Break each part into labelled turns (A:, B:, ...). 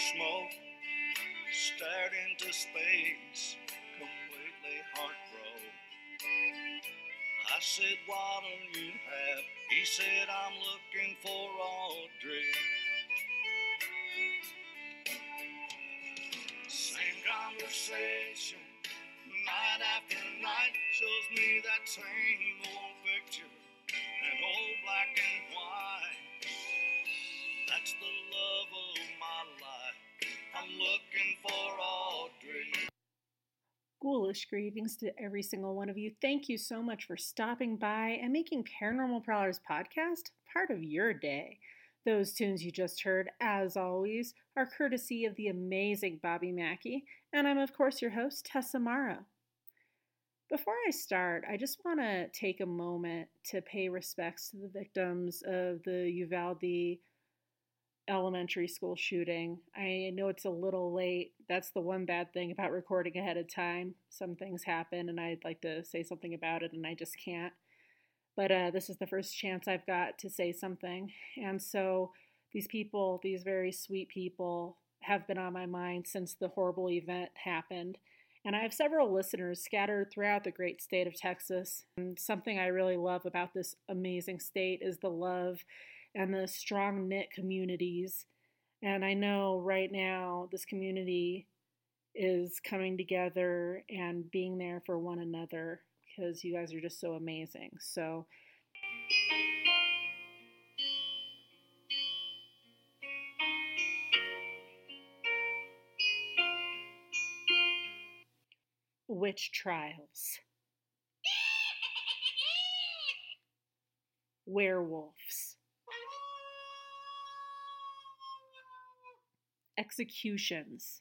A: smoke, stared into space, completely heartbroken. I said, What do you have? He said, I'm looking for Audrey. Same conversation, night after night, shows me that same old picture, an old black and white. That's the love. I'm looking for Audrey.
B: Ghoulish greetings to every single one of you. Thank you so much for stopping by and making Paranormal Prowlers podcast part of your day. Those tunes you just heard, as always, are courtesy of the amazing Bobby Mackey, and I'm, of course, your host, Tessa Morrow. Before I start, I just want to take a moment to pay respects to the victims of the Uvalde elementary school shooting. I know it's a little late. That's the one bad thing about recording ahead of time. Some things happen, and I'd like to say something about it, and I just can't. But uh, this is the first chance I've got to say something. And so these people, these very sweet people, have been on my mind since the horrible event happened. And I have several listeners scattered throughout the great state of Texas. And something I really love about this amazing state is the love and the strong knit communities. And I know right now this community is coming together and being there for one another because you guys are just so amazing. So, witch trials, werewolves, executions,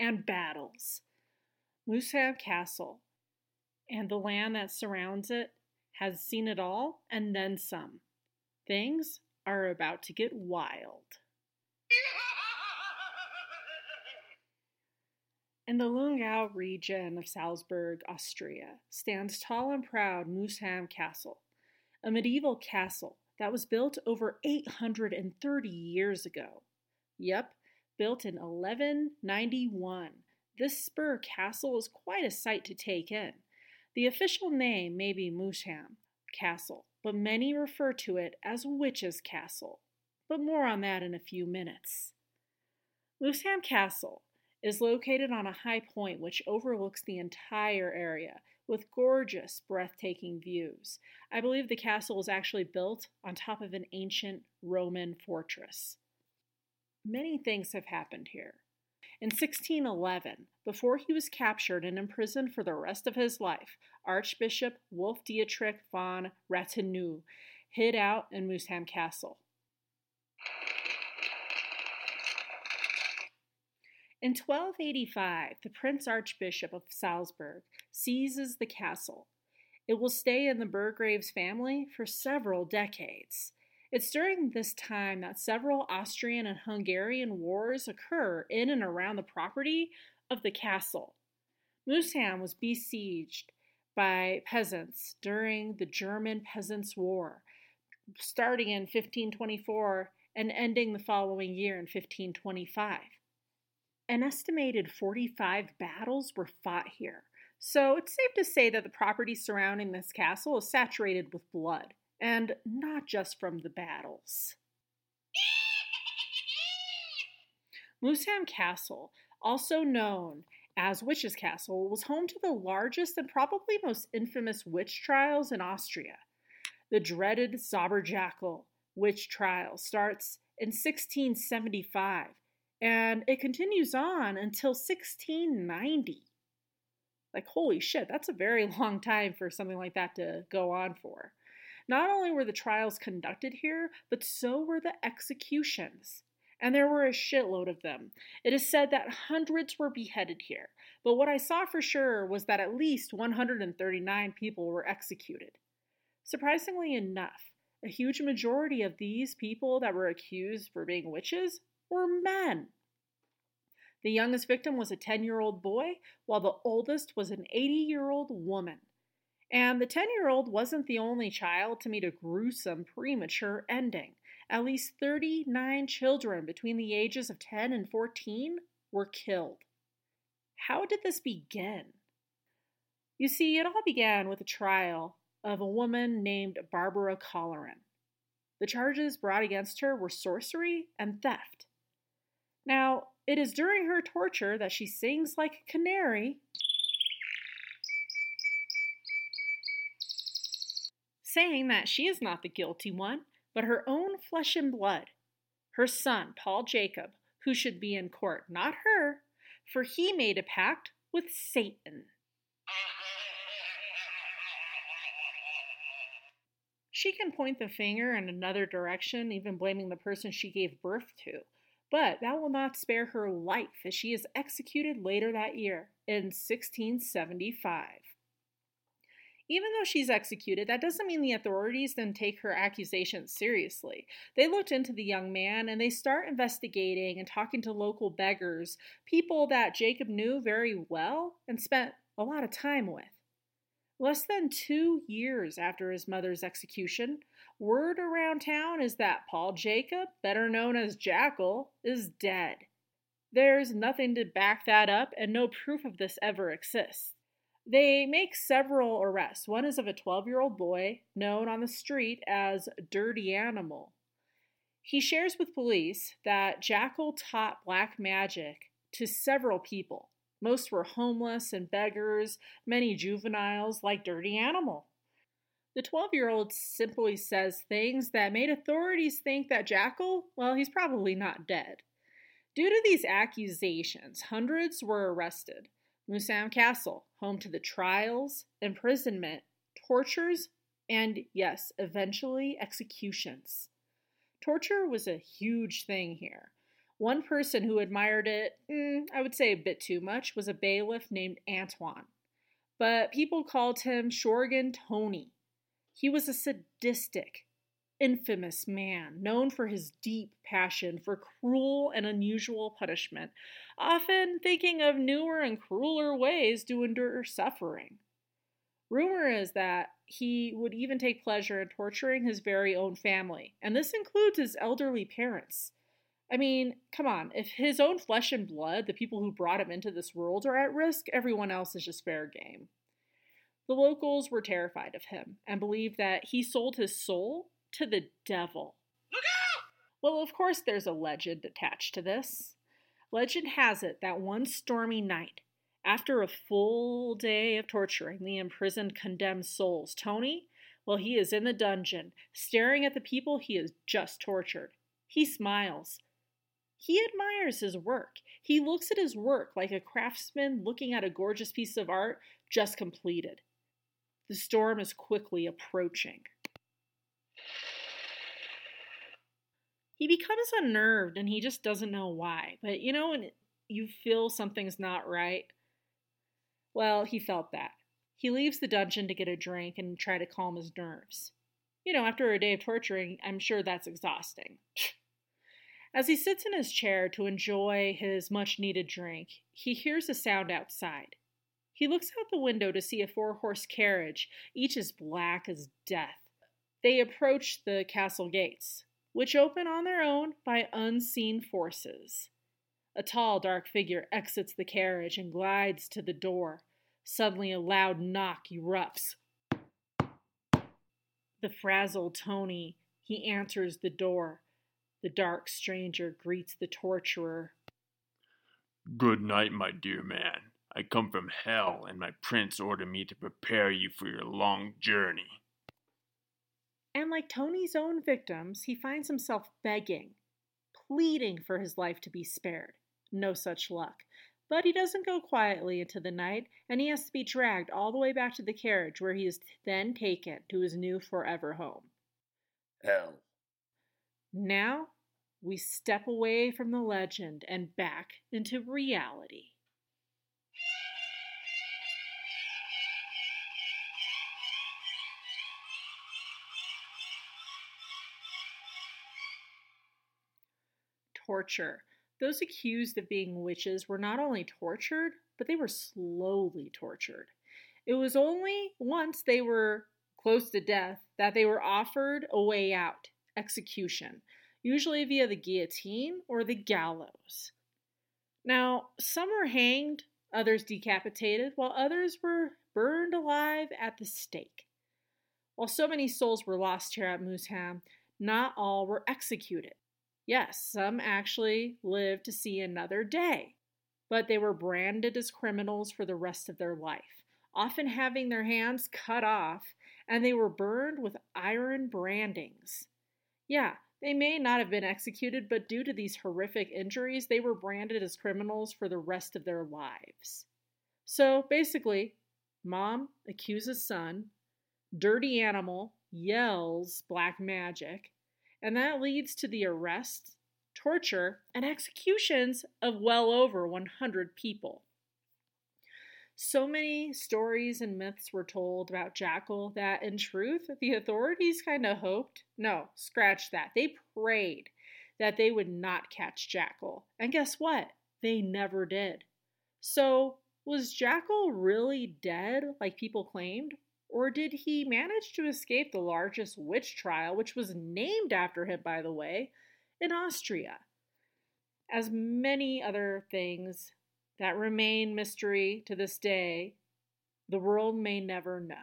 B: and battles. Moosham Castle and the land that surrounds it has seen it all and then some. Things are about to get wild. In the Lungau region of Salzburg, Austria, stands tall and proud Moosham Castle, a medieval castle that was built over 830 years ago. Yep, built in 1191. This spur castle is quite a sight to take in. The official name may be Moosham Castle, but many refer to it as Witch's Castle. But more on that in a few minutes. Moosham Castle is located on a high point which overlooks the entire area with gorgeous, breathtaking views. I believe the castle was actually built on top of an ancient Roman fortress. Many things have happened here. In 1611, before he was captured and imprisoned for the rest of his life, Archbishop Wolf Dietrich von Raitenau hid out in Moosham Castle. In 1285, the Prince Archbishop of Salzburg seizes the castle. It will stay in the Burgraves family for several decades. It's during this time that several Austrian and Hungarian wars occur in and around the property of the castle. Moosham was besieged by peasants during the German Peasants' War, starting in 1524 and ending the following year in 1525. An estimated 45 battles were fought here, so it's safe to say that the property surrounding this castle is saturated with blood and not just from the battles. Moosham Castle, also known as Witch's Castle, was home to the largest and probably most infamous witch trials in Austria. The dreaded Sauberjackel witch trial starts in 1675 and it continues on until 1690. Like, holy shit, that's a very long time for something like that to go on for. Not only were the trials conducted here, but so were the executions. And there were a shitload of them. It is said that hundreds were beheaded here, but what I saw for sure was that at least 139 people were executed. Surprisingly enough, a huge majority of these people that were accused for being witches were men. The youngest victim was a 10 year old boy, while the oldest was an 80 year old woman. And the 10 year old wasn't the only child to meet a gruesome premature ending, at least 39 children between the ages of 10 and 14 were killed. How did this begin? You see, it all began with a trial of a woman named Barbara Colleran. The charges brought against her were sorcery and theft. Now, it is during her torture that she sings like a canary, saying that she is not the guilty one, but her own flesh and blood. Her son, Paul Jacob, who should be in court, not her, for he made a pact with Satan. She can point the finger in another direction, even blaming the person she gave birth to. But that will not spare her life as she is executed later that year in 1675. Even though she's executed, that doesn't mean the authorities then take her accusations seriously. They looked into the young man and they start investigating and talking to local beggars, people that Jacob knew very well and spent a lot of time with. Less than two years after his mother's execution, word around town is that Paul Jacob, better known as Jackal, is dead. There's nothing to back that up, and no proof of this ever exists. They make several arrests. One is of a 12 year old boy known on the street as Dirty Animal. He shares with police that Jackal taught black magic to several people. Most were homeless and beggars, many juveniles like Dirty Animal. The 12 year old simply says things that made authorities think that Jackal, well, he's probably not dead. Due to these accusations, hundreds were arrested. Moosham Castle, home to the trials, imprisonment, tortures, and yes, eventually executions. Torture was a huge thing here. One person who admired it, mm, I would say a bit too much, was a bailiff named Antoine. But people called him Shorgan Tony. He was a sadistic, infamous man, known for his deep passion for cruel and unusual punishment, often thinking of newer and crueler ways to endure suffering. Rumor is that he would even take pleasure in torturing his very own family, and this includes his elderly parents. I mean, come on, if his own flesh and blood, the people who brought him into this world, are at risk, everyone else is just fair game. The locals were terrified of him and believed that he sold his soul to the devil. Well, of course, there's a legend attached to this. Legend has it that one stormy night, after a full day of torturing the imprisoned condemned souls, Tony, well, he is in the dungeon, staring at the people he has just tortured. He smiles he admires his work. He looks at his work like a craftsman looking at a gorgeous piece of art just completed. The storm is quickly approaching. He becomes unnerved and he just doesn't know why. But you know, when you feel something's not right? Well, he felt that. He leaves the dungeon to get a drink and try to calm his nerves. You know, after a day of torturing, I'm sure that's exhausting. As he sits in his chair to enjoy his much needed drink, he hears a sound outside. He looks out the window to see a four horse carriage, each as black as death. They approach the castle gates, which open on their own by unseen forces. A tall, dark figure exits the carriage and glides to the door. Suddenly, a loud knock erupts. The frazzled Tony, he answers the door. The dark stranger greets the torturer.
C: Good night, my dear man. I come from hell, and my prince ordered me to prepare you for your long journey.
B: And like Tony's own victims, he finds himself begging, pleading for his life to be spared. No such luck. But he doesn't go quietly into the night, and he has to be dragged all the way back to the carriage where he is then taken to his new forever home.
C: Hell.
B: Now we step away from the legend and back into reality. Torture. Those accused of being witches were not only tortured, but they were slowly tortured. It was only once they were close to death that they were offered a way out execution. usually via the guillotine or the gallows. Now, some were hanged, others decapitated, while others were burned alive at the stake. While so many souls were lost here at Moosham, not all were executed. Yes, some actually lived to see another day, but they were branded as criminals for the rest of their life, often having their hands cut off, and they were burned with iron brandings. Yeah, they may not have been executed, but due to these horrific injuries, they were branded as criminals for the rest of their lives. So basically, mom accuses son, dirty animal yells black magic, and that leads to the arrest, torture, and executions of well over 100 people. So many stories and myths were told about Jackal that, in truth, the authorities kind of hoped no, scratch that. They prayed that they would not catch Jackal. And guess what? They never did. So, was Jackal really dead like people claimed? Or did he manage to escape the largest witch trial, which was named after him, by the way, in Austria? As many other things that remain mystery to this day, the world may never know.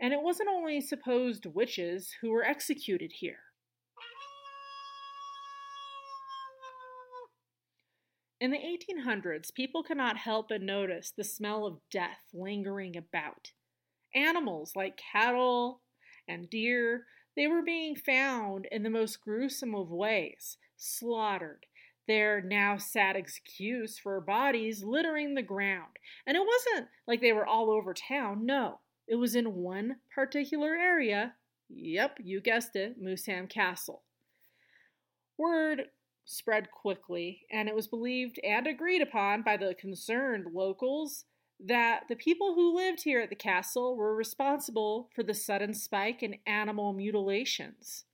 B: And it wasn't only supposed witches who were executed here. In the 1800s, people could not help but notice the smell of death lingering about. Animals like cattle and deer, they were being found in the most gruesome of ways, slaughtered, their now sad excuse for bodies littering the ground. And it wasn't like they were all over town, no. It was in one particular area. Yep, you guessed it, Moosham Castle. Word spread quickly, and it was believed and agreed upon by the concerned locals that the people who lived here at the castle were responsible for the sudden spike in animal mutilations.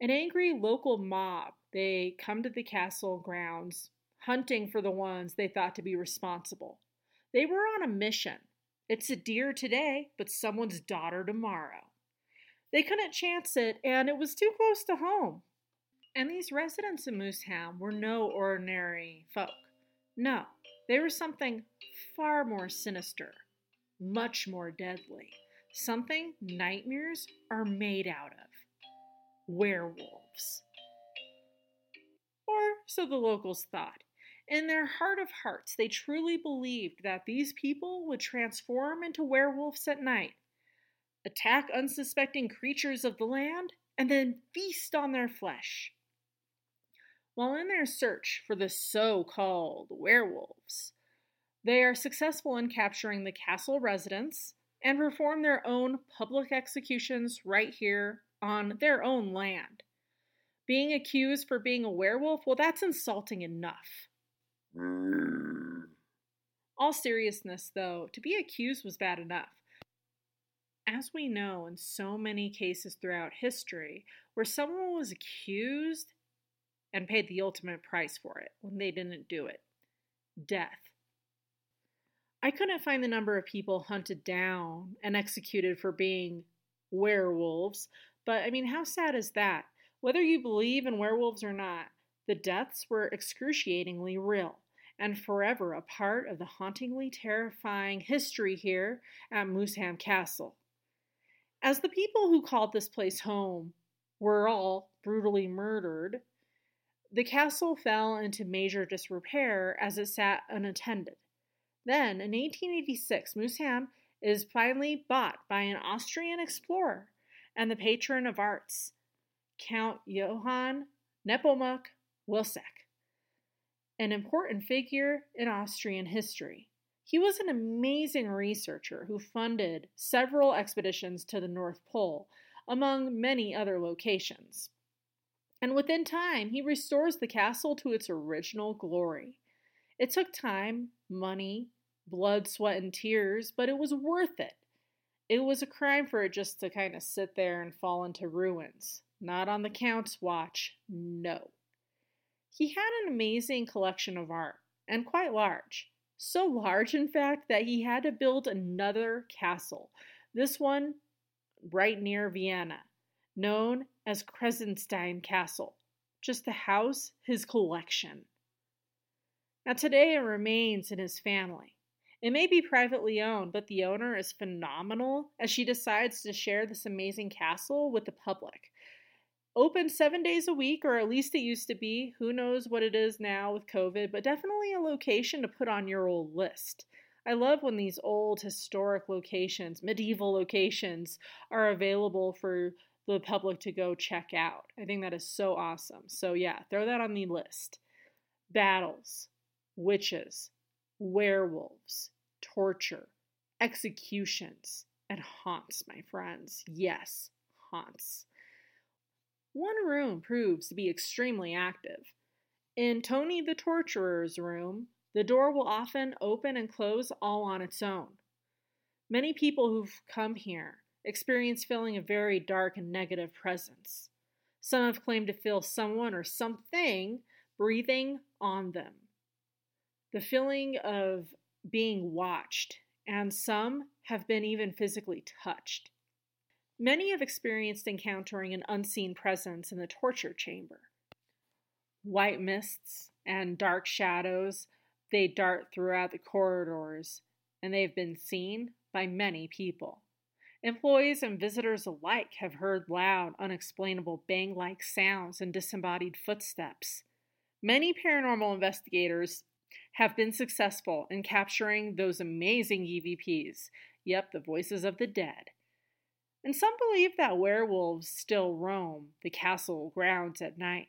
B: An angry local mob they come to the castle grounds, hunting for the ones they thought to be responsible. They were on a mission. It's a deer today, but someone's daughter tomorrow. They couldn't chance it, and it was too close to home. And these residents of Moosham were no ordinary folk. No, they were something far more sinister, much more deadly, something nightmares are made out of werewolves or so the locals thought. In their heart of hearts, they truly believed that these people would transform into werewolves at night, attack unsuspecting creatures of the land, and then feast on their flesh. While in their search for the so called werewolves, they are successful in capturing the castle residents and perform their own public executions right here on their own land. Being accused for being a werewolf, well, that's insulting enough. All seriousness, though, to be accused was bad enough. As we know in so many cases throughout history, where someone was accused and paid the ultimate price for it when they didn't do it death. I couldn't find the number of people hunted down and executed for being werewolves, but I mean, how sad is that? Whether you believe in werewolves or not, the deaths were excruciatingly real and forever a part of the hauntingly terrifying history here at Moosham Castle. As the people who called this place home were all brutally murdered, the castle fell into major disrepair as it sat unattended. Then, in 1886, Moosham is finally bought by an Austrian explorer and the patron of arts, Count Johann Nepomuk Wilczek, an important figure in Austrian history. He was an amazing researcher who funded several expeditions to the North Pole, among many other locations. And within time, he restores the castle to its original glory. It took time, money, blood, sweat, and tears, but it was worth it. It was a crime for it just to kind of sit there and fall into ruins. Not on the Count's watch, no. He had an amazing collection of art, and quite large. So large, in fact, that he had to build another castle, this one right near Vienna, known as Kreuzenstein Castle, just the house, his collection. Now, today it remains in his family. It may be privately owned, but the owner is phenomenal as she decides to share this amazing castle with the public. Open seven days a week, or at least it used to be. Who knows what it is now with COVID, but definitely a location to put on your old list. I love when these old historic locations, medieval locations, are available for the public to go check out. I think that is so awesome. So, yeah, throw that on the list. Battles, witches, werewolves, torture, executions, and haunts, my friends. Yes, haunts. One room proves to be extremely active. In Tony the Torturer's room, the door will often open and close all on its own. Many people who've come here experience feeling a very dark and negative presence. Some have claimed to feel someone or something breathing on them. The feeling of being watched, and some have been even physically touched. Many have experienced encountering an unseen presence in the torture chamber. White mists and dark shadows they dart throughout the corridors, and they have been seen by many people. Employees and visitors alike have heard loud, unexplainable bang like sounds and disembodied footsteps. Many paranormal investigators have been successful in capturing those amazing EVPs, yep, the voices of the dead. And some believe that werewolves still roam the castle grounds at night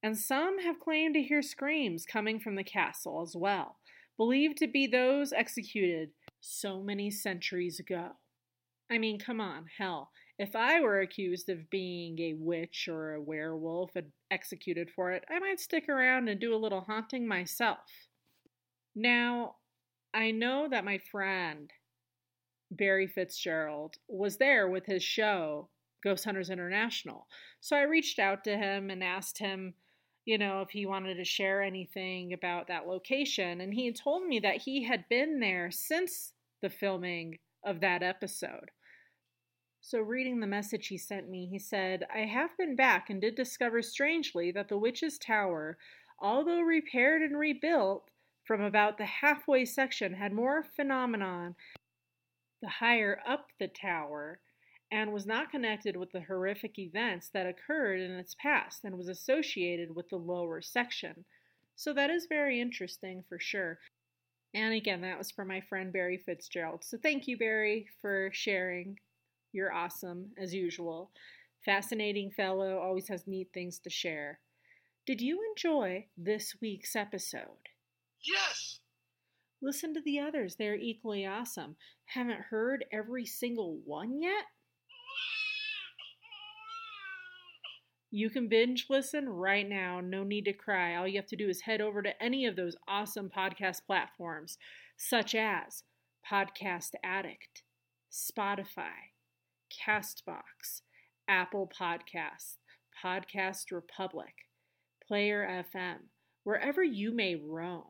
B: and some have claimed to hear screams coming from the castle as well, believed to be those executed so many centuries ago. I mean, come on, hell. If I were accused of being a witch or a werewolf and executed for it, I might stick around and do a little haunting myself. Now, I know that my friend Barry Fitzgerald was there with his show, Ghost Hunters International. So I reached out to him and asked him you know, if he wanted to share anything about that location. And he told me that he had been there since the filming of that episode. So, reading the message he sent me, he said, I have been back and did discover strangely that the Witch's Tower, although repaired and rebuilt from about the halfway section, had more phenomenon the higher up the tower and was not connected with the horrific events that occurred in its past and was associated with the lower section. So that is very interesting for sure. And again, that was from my friend Barry Fitzgerald. So thank you, Barry, for sharing. You're awesome, as usual. Fascinating fellow, always has neat things to share. Did you enjoy this week's episode?
A: Yes!
B: Listen to the others, they're equally awesome. Haven't heard every single one yet? You can binge listen right now. No need to cry. All you have to do is head over to any of those awesome podcast platforms, such as Podcast Addict, Spotify, Castbox, Apple Podcasts, Podcast Republic, Player FM, wherever you may roam.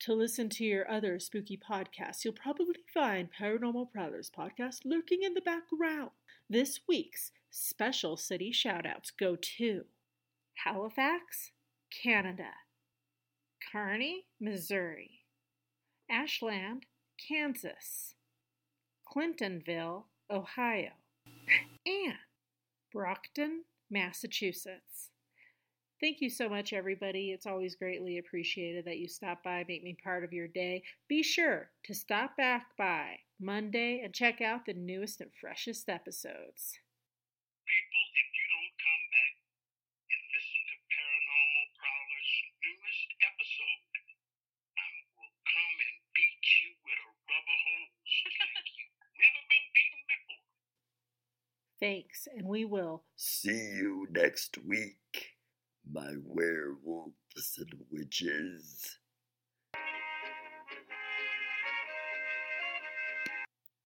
B: To listen to your other spooky podcasts, you'll probably find Paranormal Prowlers podcast lurking in the background. This week's Special city shoutouts go to Halifax, Canada, Kearney, Missouri, Ashland, Kansas, Clintonville, Ohio, and Brockton, Massachusetts. Thank you so much, everybody. It's always greatly appreciated that you stop by, make me part of your day. Be sure to stop back by Monday and check out the newest and freshest episodes
A: people if you don't come back and listen to Paranormal Prowler's newest episode. I will come and beat you with a rubber hose like you've never been beaten before.
B: Thanks, and we will
D: see you next week, my werewolves and witches.